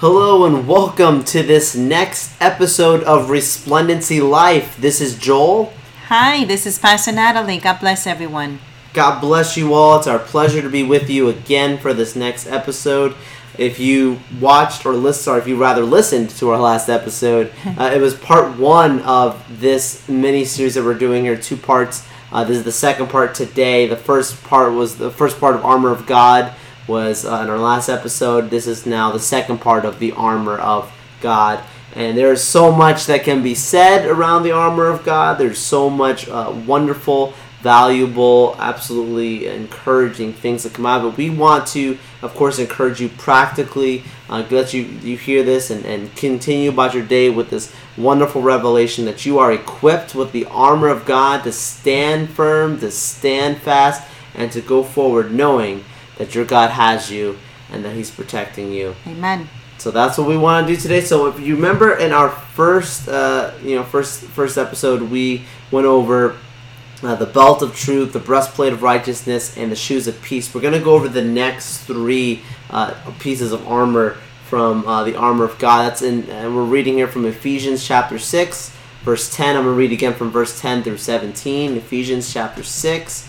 Hello and welcome to this next episode of Resplendency Life. This is Joel. Hi, this is Pastor Natalie. God bless everyone. God bless you all. It's our pleasure to be with you again for this next episode. If you watched or listened, or if you rather listened to our last episode, uh, it was part one of this mini series that we're doing here, two parts. Uh, this is the second part today. The first part was the first part of Armor of God was uh, in our last episode. This is now the second part of the Armor of God. And there's so much that can be said around the armor of God. There's so much uh, wonderful, valuable, absolutely encouraging things that come out. But we want to, of course, encourage you practically. Uh, let you you hear this and, and continue about your day with this wonderful revelation that you are equipped with the armor of God to stand firm, to stand fast, and to go forward, knowing that your God has you and that He's protecting you. Amen. So that's what we want to do today. So if you remember in our first, uh, you know, first first episode, we went over uh, the belt of truth, the breastplate of righteousness, and the shoes of peace. We're gonna go over the next three uh, pieces of armor from uh, the armor of God. That's in, and we're reading here from Ephesians chapter six, verse ten. I'm gonna read again from verse ten through seventeen. Ephesians chapter six.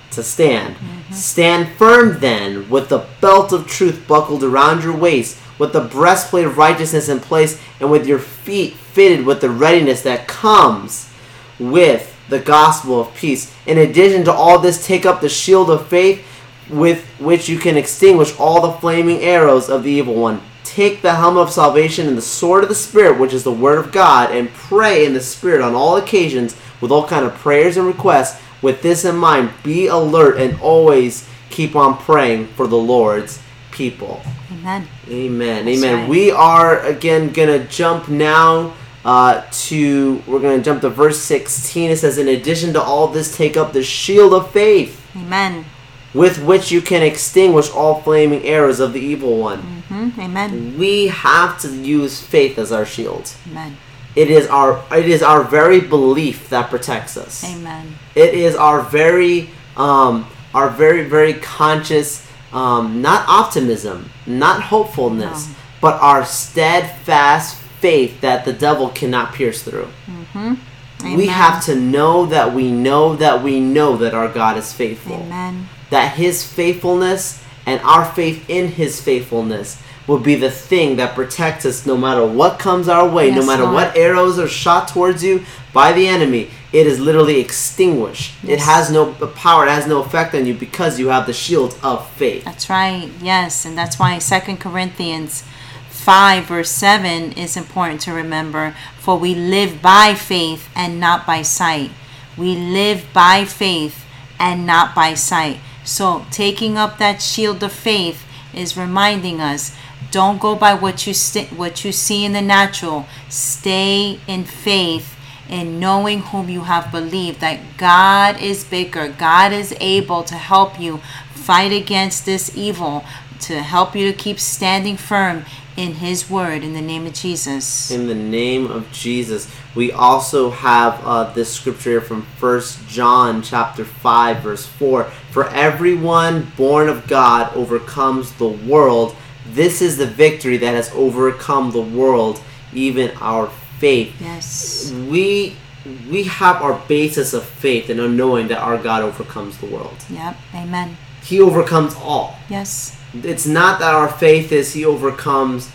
to stand. Mm-hmm. Stand firm then, with the belt of truth buckled around your waist, with the breastplate of righteousness in place, and with your feet fitted with the readiness that comes with the gospel of peace. In addition to all this, take up the shield of faith with which you can extinguish all the flaming arrows of the evil one. Take the helmet of salvation and the sword of the Spirit, which is the word of God, and pray in the Spirit on all occasions with all kind of prayers and requests with this in mind, be alert and always keep on praying for the Lord's people. Amen. Amen. That's Amen. Right. We are again gonna jump now uh, to we're gonna jump to verse 16. It says, "In addition to all this, take up the shield of faith." Amen. With which you can extinguish all flaming arrows of the evil one. Mm-hmm. Amen. We have to use faith as our shield. Amen. It is our it is our very belief that protects us. Amen. It is our very um, our very very conscious um, not optimism, not hopefulness, no. but our steadfast faith that the devil cannot pierce through. Mm-hmm. We have to know that we know that we know that our God is faithful. Amen. That His faithfulness and our faith in His faithfulness will be the thing that protects us no matter what comes our way, yes, no matter Lord. what arrows are shot towards you by the enemy. It is literally extinguished. Yes. It has no power, it has no effect on you because you have the shield of faith. That's right, yes. And that's why Second Corinthians 5, verse 7 is important to remember. For we live by faith and not by sight. We live by faith and not by sight. So, taking up that shield of faith is reminding us don't go by what you st- what you see in the natural. Stay in faith in knowing whom you have believed that God is bigger. God is able to help you fight against this evil, to help you to keep standing firm in his word in the name of Jesus. In the name of Jesus. We also have uh, this scripture here from First John chapter 5 verse 4. For everyone born of God overcomes the world this is the victory that has overcome the world, even our faith. Yes. We we have our basis of faith in knowing that our God overcomes the world. Yep. Amen. He overcomes all. Yes. It's not that our faith is he overcomes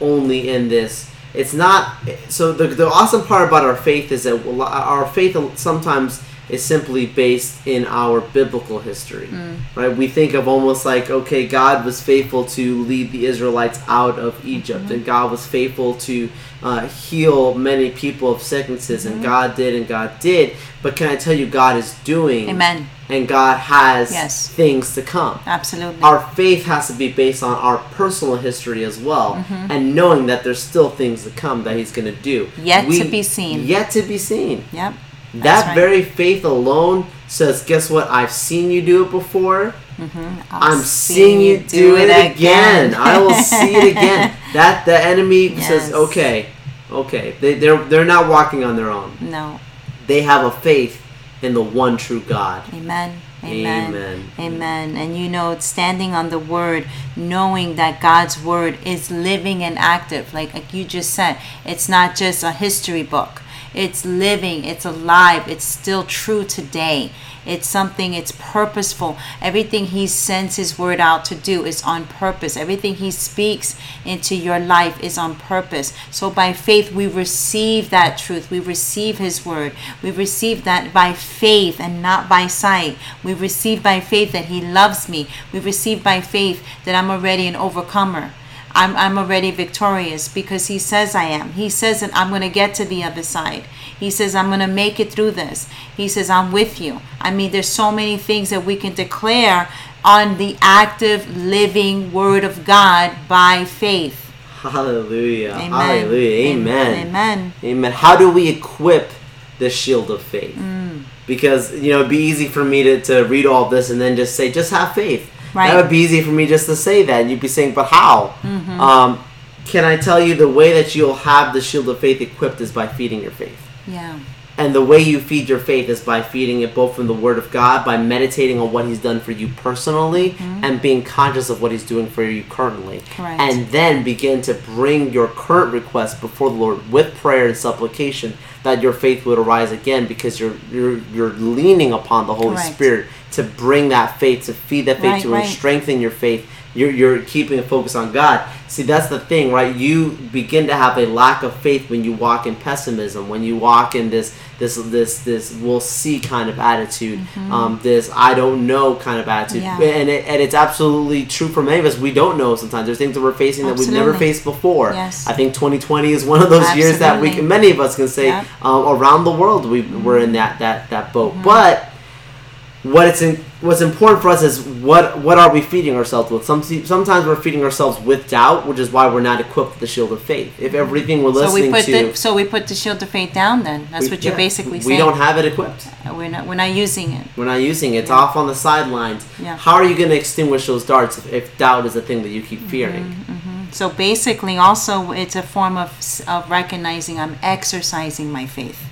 only in this. It's not so the the awesome part about our faith is that our faith sometimes is simply based in our biblical history. Mm. Right? We think of almost like, okay, God was faithful to lead the Israelites out of Egypt, Mm-hmm. and God was faithful to uh, heal many people of sicknesses, Mm-hmm. and God did, and God did. But can I tell you, God is doing, Amen. and God has Yes. things to come Absolutely. our faith has to be based on our personal history as well Mm-hmm. and knowing that there's still things to come that he's going to do Yet to be seen. yet to be seen yep. That right. very faith alone says guess what i've seen you do it before I'll i'm seeing you do, it again. i will see it again that the enemy says okay okay they, they're they're not walking on their own No. they have a faith in the one true god Amen. Amen. Amen. Amen. And you know, standing on the word, knowing that God's word is living and active, like, like you just said, it's not just a history book. It's living, it's alive, it's still true today. It's something, it's purposeful. Everything He sends His word out to do is on purpose. Everything He speaks into your life is on purpose. So by faith, we receive that truth. We receive His word. We receive that by faith and not by sight. We receive by faith that He loves me. We receive by faith that I'm already an overcomer. I'm, I'm already victorious because he says I am. He says that I'm going to get to the other side. He says I'm going to make it through this. He says I'm with you. I mean, there's so many things that we can declare on the active, living Word of God by faith. hallelujah Amen. hallelujah amen Amen. Amen. How do we equip the shield of faith? Mm. Because you know it'd be easy for me to, to read all this and then just say just have faith. Right. That would be easy for me just to say that. And you'd be saying, but how? Mm-hmm. Um, can I tell you the way that you'll have the shield of faith equipped is by feeding your faith. Yeah. And the way you feed your faith is by feeding it both from the Word of God, by meditating on what He's done for you personally, and being conscious of what He's doing for you currently. Mm-hmm. Correct. And then begin to bring your current request before the Lord with prayer and supplication that your faith would arise again because you're you're, you're leaning upon the Holy Correct. Spirit to bring that faith, to feed that faith, Right, to right. strengthen your faith. You're, you're keeping a focus on God. See, that's the thing, right? You begin to have a lack of faith when you walk in pessimism, when you walk in this this this this we'll see kind of attitude, um, this I don't know kind of attitude, Mm-hmm. Yeah. and it, and it's absolutely true for many of us. We don't know sometimes. There's things that we're facing that we've never faced before. Yes. I think 2020 is one of those years that we can, many of us can say. Mm-hmm. um, around the world we we're in that that that boat, but what it's in, what's important for us is what what are we feeding ourselves with? Some sometimes we're feeding ourselves with doubt, which is why we're not equipped with the shield of faith. If mm-hmm. everything we're listening So we put to, the so we put the shield of faith down. Then that's we- what you're yeah, basically saying. we don't have it equipped. Uh, we're not we're not using it. We're not using it. It's off on the sidelines. Yeah. How are you going to extinguish those darts if, if doubt is a thing that you keep Mm-hmm. fearing? Mm-hmm. So basically, also, it's a form of, of recognizing I'm exercising my faith.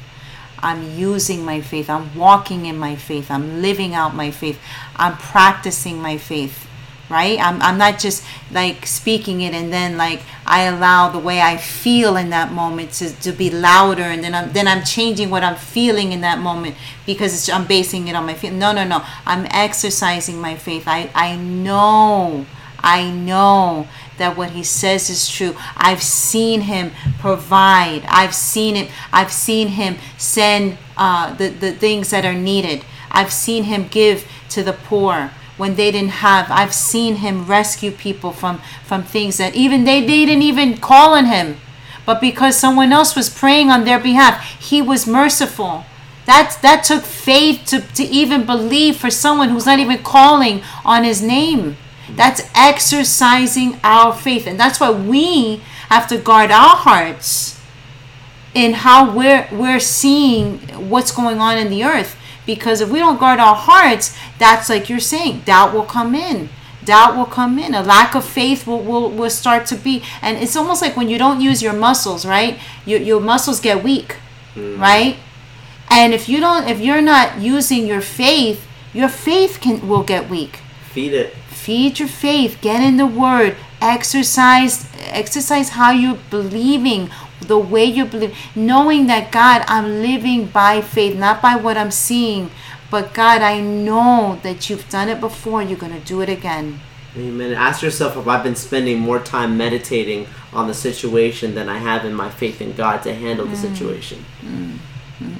I'm using my faith. I'm walking in my faith. I'm living out my faith. I'm practicing my faith. Right? I'm, I'm not just like speaking it and then like I allow the way I feel in that moment to, to be louder and then I'm then I'm changing what I'm feeling in that moment because it's, I'm basing it on my faith. No, no, no. I'm exercising my faith. I, I know I know that what he says is true. I've seen him provide. I've seen it. I've seen him send uh, the the things that are needed. I've seen him give to the poor when they didn't have. I've seen him rescue people from from things that even they, they didn't even call on him, but because someone else was praying on their behalf, he was merciful. That that took faith to, to even believe for someone who's not even calling on his name. That's exercising our faith. And that's why we have to guard our hearts in how we're we're seeing what's going on in the earth. Because if we don't guard our hearts, that's like you're saying, doubt will come in. Doubt will come in. A lack of faith will, will, will start to be. And it's almost like when you don't use your muscles, right? Your, your muscles get weak, mm-hmm. right? And if you don't, if you're not using your faith, your faith can will get weak. Feed it. Feed your faith. Get in the Word. Exercise. Exercise how you're believing, the way you believe, knowing that God, I'm living by faith, not by what I'm seeing, but God, I know that you've done it before. You're gonna do it again. Amen. Ask yourself if I've been spending more time meditating on the situation than I have in my faith in God to handle Mm. the situation.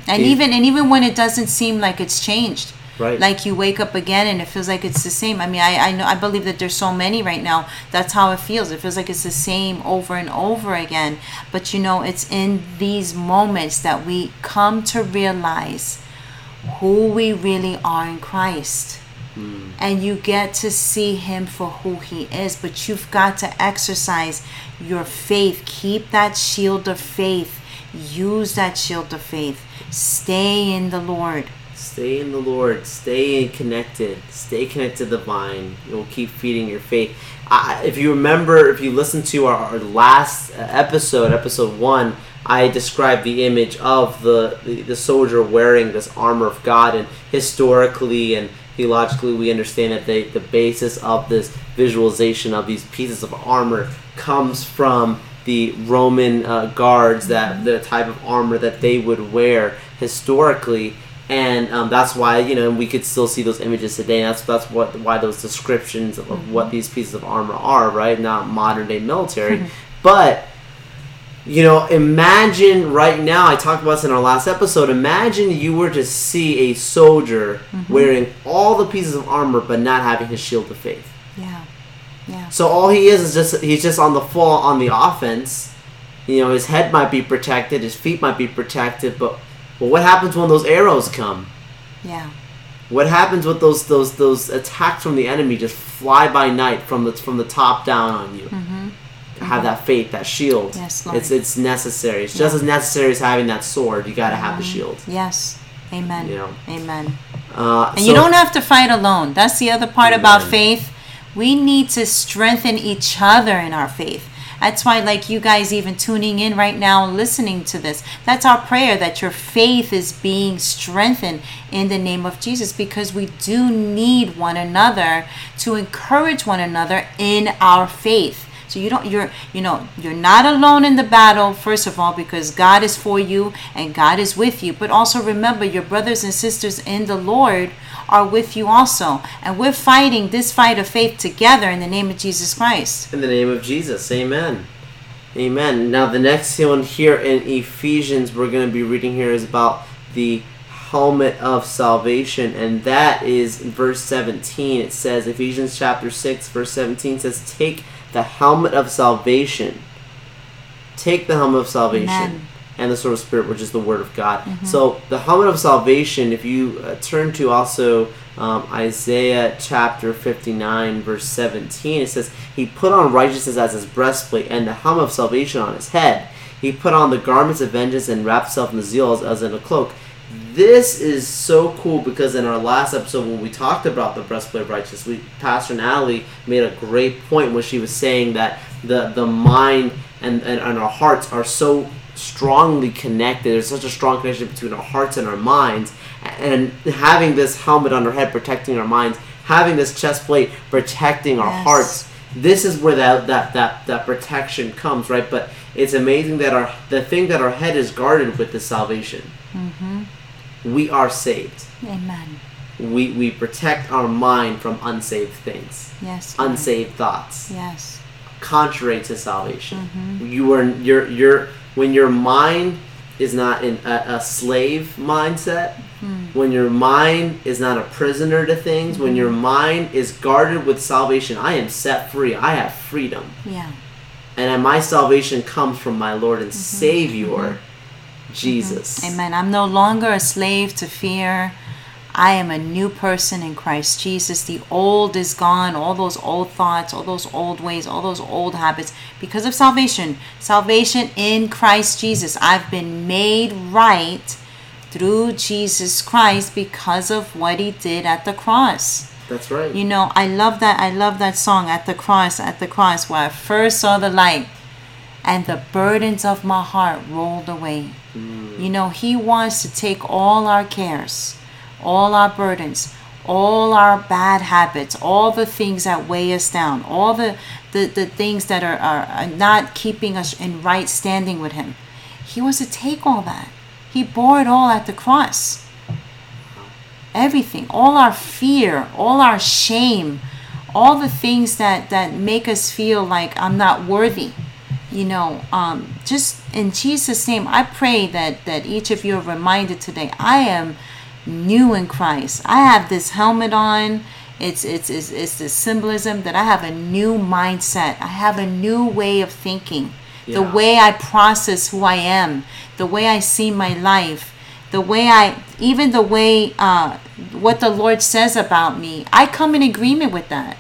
And He- even and even when it doesn't seem like it's changed. Right. Like you wake up again and it feels like it's the same. I mean, I, I know I believe that there's so many right now. That's how it feels. It feels like it's the same over and over again. But you know, it's in these moments that we come to realize who we really are in Christ. Hmm. And you get to see him for who he is, but you've got to exercise your faith. Keep that shield of faith. Use that shield of faith. Stay in the Lord. Stay in the Lord. Stay connected. Stay connected to the vine. It will keep feeding your faith. I, if you remember, if you listen to our, our last uh, episode, episode one, I described the image of the, the, the soldier wearing this armor of God. And historically and theologically, we understand that the, the basis of this visualization of these pieces of armor comes from the Roman uh, guards that the type of armor that they would wear historically, and um, that's why you know we could still see those images today. That's that's what why those descriptions of, of what these pieces of armor are, right? Not modern day military, mm-hmm. but you know, imagine right now. I talked about this in our last episode. Imagine you were to see a soldier mm-hmm. wearing all the pieces of armor, but not having his shield of faith. Yeah. Yeah. So all he is is just he's just on the fall on the offense. You know, his head might be protected, his feet might be protected, but but what happens when those arrows come? Yeah. What happens with those those those attacks from the enemy just fly by night from the from the top down on you? Have that faith, that shield. Mm-hmm. Yes, Lord. It's it's necessary. It's just as necessary as having that sword. You got to have the shield. Yes. Amen. You know. Amen. Uh, And you don't have to fight alone. That's the other part about faith. We need to strengthen each other in our faith. That's why, like you guys, even tuning in right now, listening to this, that's our prayer that your faith is being strengthened in the name of Jesus because we do need one another to encourage one another in our faith. So you don't you're you know you're not alone in the battle first of all because God is for you and God is with you but also remember your brothers and sisters in the Lord are with you also and we're fighting this fight of faith together in the name of Jesus Christ. In the name of Jesus, amen. Amen. Now, the next one here in Ephesians, we're going to be reading here is about the helmet of salvation, and that is verse 17. It says, Ephesians chapter 6, verse 17 says, Take the helmet of salvation. Take the helmet of salvation. Amen. And the sword of spirit, which is the word of God. So the helmet of salvation. If you uh, turn to also um, Isaiah chapter fifty-nine, verse seventeen, it says, "He put on righteousness as his breastplate, and the helmet of salvation on his head. He put on the garments of vengeance and wrapped himself in the zeal as in a cloak." This is so cool because in our last episode when we talked about the breastplate of righteousness, we Pastor Natalie made a great point when she was saying that the the mind and, and, and our hearts are so strongly connected. There's such a strong connection between our hearts and our minds. And having this helmet on our head protecting our minds, having this chest plate protecting our Yes. hearts, this is where that, that, that, that protection comes, right? But it's amazing that our the thing that our head is guarded with is salvation. Mm-hmm. We are saved. Amen. We, we protect our mind from unsaved things, Yes. Unsaved thoughts Yes. contrary to salvation. Mm-hmm. You are you're you're when your mind is not in a, a slave mindset, mm-hmm. when your mind is not a prisoner to things, when your mind is guarded with salvation, I am set free. I have freedom, Yeah. and my salvation comes from my Lord and Savior, Jesus. Amen. I'm no longer a slave to fear. I am a new person in Christ Jesus. The old is gone, all those old thoughts, all those old ways, all those old habits because of salvation. Salvation in Christ Jesus. I've been made right through Jesus Christ because of what he did at the cross. That's right. You know, I love that. I love that song at the cross, at the cross, where I first saw the light and the burdens of my heart rolled away. You know, He wants to take all our cares, all our burdens, all our bad habits, all the things that weigh us down, all the, the, the things that are, are, are not keeping us in right standing with Him. He wants to take all that. He bore it all at the cross everything all our fear all our shame all the things that that make us feel like i'm not worthy you know, um, just in Jesus' name, I pray that that each of you are reminded today. I am new in Christ. I have this helmet on. It's it's it's, it's the symbolism that I have a new mindset. I have a new way of thinking. The way I process who I am, the way I see my life, the way I even the way uh, what the Lord says about me. I come in agreement with that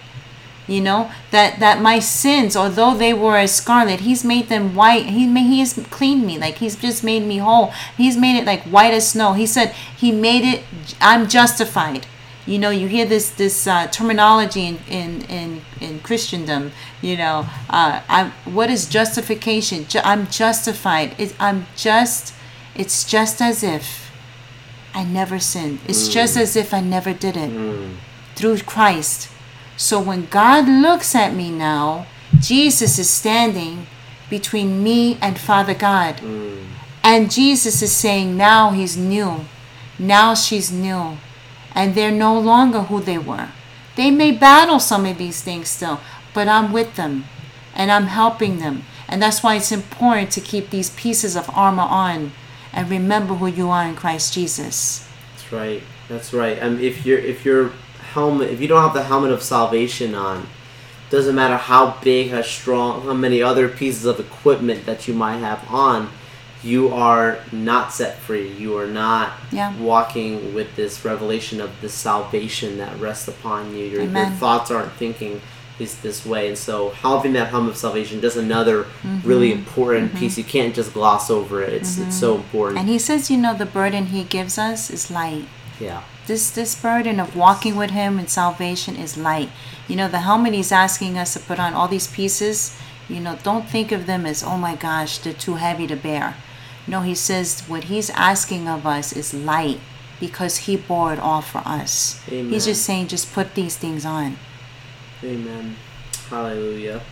you know that that my sins although they were as scarlet he's made them white. He made he has cleaned me. Like he's just made me whole. He's made it like white as snow. He said he made it i'm justified. You know you hear this this uh, terminology in, in in in christendom you know uh i'm what is justification? Ju- i'm justified. It, i'm just it's just as if i never sinned. It's just as if i never did it. Through Christ. So when God looks at me now, Jesus is standing between me and Father God. And Jesus is saying, now he's new. Now she's new. And they're no longer who they were. They may battle some of these things still, but I'm with them and I'm helping them. And that's why it's important to keep these pieces of armor on and remember who you are in Christ Jesus. That's right. That's right. Um, if your if your helmet, if you don't have the helmet of salvation on, doesn't matter how big, how strong, how many other pieces of equipment that you might have on, you are not set free. You are not Yeah. walking with this revelation of the salvation that rests upon you. Your, your thoughts aren't thinking this this way, and so having that helmet of salvation does another really Mm-hmm. important piece. You can't just gloss over it. It's it's so important. And he says, you know, the burden he gives us is light. yeah. This this burden of walking with him in salvation is light. You know, the helmet he's asking us to put on all these pieces, you know, don't think of them as, oh my gosh, they're too heavy to bear. No, he says what he's asking of us is light because he bore it all for us. Amen. He's just saying, just put these things on. Amen. Hallelujah.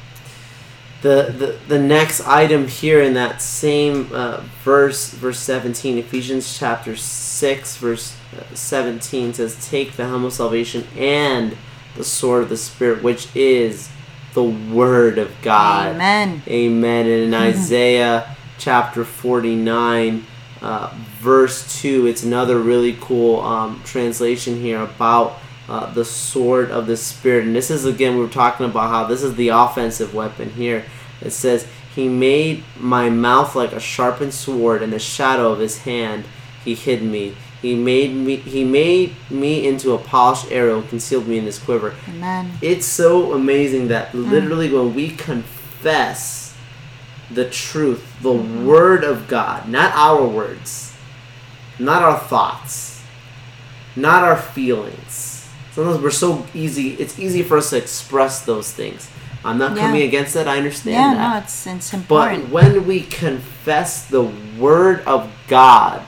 The, the the next item here in that same uh, verse, verse 17, Ephesians chapter 6, verse uh, 17 says, Take the helmet of salvation and the sword of the Spirit, which is the Word of God. Amen. Amen. And in Isaiah chapter 49, uh, verse 2, it's another really cool um, translation here about uh, the sword of the Spirit. And this is, again, we are talking about how this is the offensive weapon here. It says, He made my mouth like a sharpened sword, and the shadow of His hand He hid me. He made me. He made me into a polished arrow, and concealed me in His quiver Amen. it's so amazing that hmm. literally when we confess the truth, the hmm. word of God, not our words, not our thoughts, not our feelings. Sometimes we're so easy, it's easy for us to express those things. I'm not Yeah. coming against that, I understand Yeah, that. no, it's, it's important. But when we confess the word of God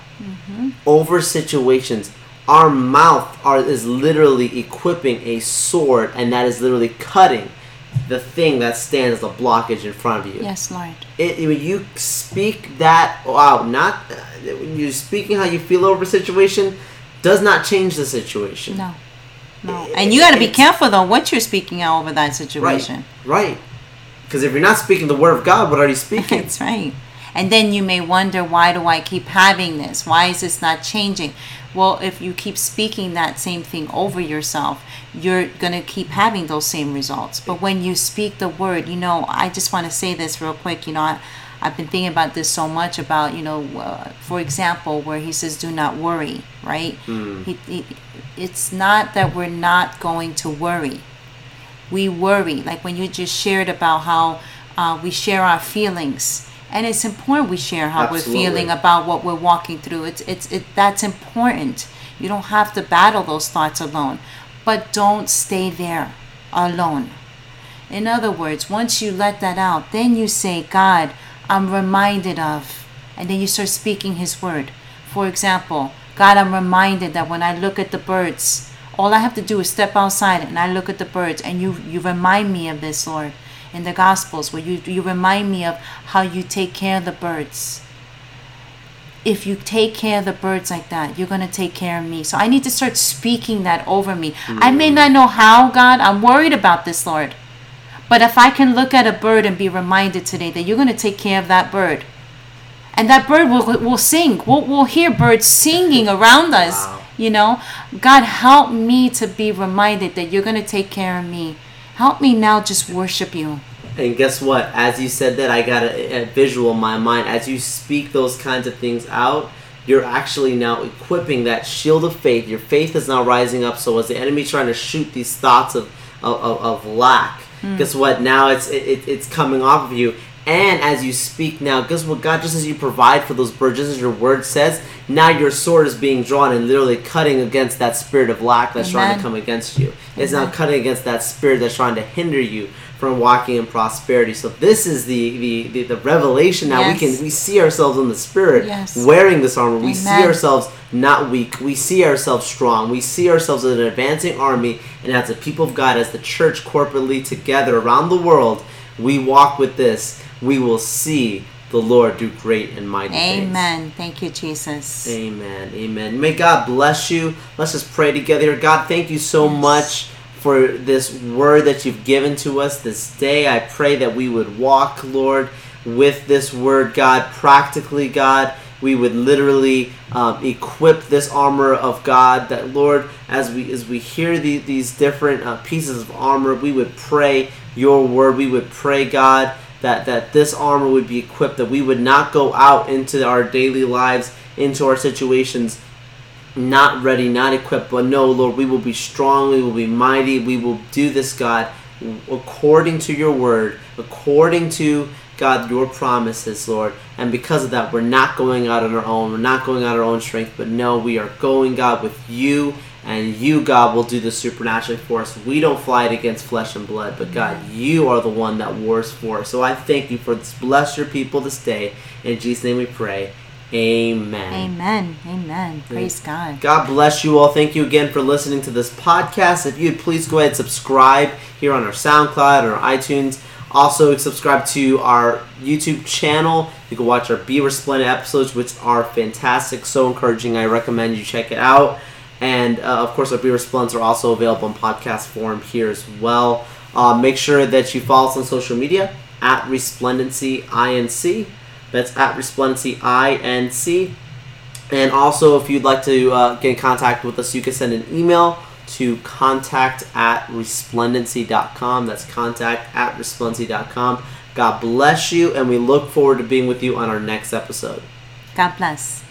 over situations, our mouth are, is literally equipping a sword, and that is literally cutting the thing that stands as a blockage in front of you. yes, Lord. It, when you speak that out, not uh, when you're speaking how you feel over a situation, does not change the situation. No. No. And you got to be careful, though, what you're speaking out over that situation. Right. Because if you're not speaking the word of God, what are you speaking? That's right. And then you may wonder, why do I keep having this? Why is this not changing? Well, if you keep speaking that same thing over yourself, you're going to keep having those same results. But when you speak the word, you know, I just want to say this real quick. You know, I, I've been thinking about this so much about, you know, uh, for example, where he says, do not worry, right? He, he, it's not that we're not going to worry. We worry like when you just shared about how uh, we share our feelings. And it's important we share how Absolutely. we're feeling about what we're walking through. It's it's it that's important. You don't have to battle those thoughts alone. But don't stay there alone. In other words once you let that out then you say god i'm reminded of and then you start speaking his word. For example god i'm reminded that when i look at the birds all I have to do is step outside and I look at the birds and you you remind me of this, Lord, in the gospels where you you remind me of how you take care of the birds. If you take care of the birds like that, you're going to take care of me. So I need to start speaking that over me. I may mm. not know how, God. I'm worried about this, Lord. But if I can look at a bird and be reminded today that you're going to take care of that bird, and that bird will, will sing, we'll, we'll hear birds singing around us, Wow. you know. God, help me to be reminded that you're going to take care of me. Help me now just worship you. And guess what? As you said that, I got a, a visual in my mind. As you speak those kinds of things out, you're actually now equipping that shield of faith. Your faith is now rising up. So as the enemy trying to shoot these thoughts of of, of, lack, hmm. guess what? Now it's it, it, it's coming off of you. And as you speak now, guess what? God, just as you provide for those birds, just as your word says, now your sword is being drawn and literally cutting against that spirit of lack that's trying to come against you. It's now cutting against that spirit that's trying to hinder you from walking in prosperity. So this is the the, the, the revelation now we can we see ourselves in the spirit Yes. wearing this armor. We see ourselves not weak. We see ourselves strong. We see ourselves as an advancing army and as a people of God, as the church corporately together around the world, we walk with this. We will see the Lord do great and mighty things. Amen. Thank you, Jesus. Amen. Amen. May God bless you. Let's just pray together. God, thank you so much for this word that you've given to us this day. I pray that we would walk, Lord, with this word, God, practically, God. We would literally um, equip this armor of God. That Lord, as we as we hear the, these different uh, pieces of armor, we would pray Your word. We would pray, God, that that this armor would be equipped. That we would not go out into our daily lives, into our situations, not ready, not equipped, but no, Lord, we will be strong, we will be mighty, we will do this, God, according to your word, according to God, your promises, Lord. And because of that, we're not going out on our own, we're not going out our own strength, but no, we are going, God, with you, and you, God, will do the supernaturally for us. We don't fight against flesh and blood, but mm-hmm. God, you are the one that wars for us. So I thank you for this. Bless your people this day. In Jesus' name we pray. Amen. Amen. Amen. Praise God. God bless you all. Thank you again for listening to this podcast. If you'd please go ahead and subscribe here on our SoundCloud or iTunes. Also, subscribe to our YouTube channel. You can watch our Be Resplendent episodes, which are fantastic, so encouraging. I recommend you check it out. And uh, of course, our Be Resplendents are also available in podcast form here as well. Uh, make sure that you follow us on social media at Resplendency INC. That's at Resplendency INC. And also, if you'd like to uh, get in contact with us, you can send an email to contact at resplendency.com. That's contact at resplendency.com. God bless you, and we look forward to being with you on our next episode. God bless.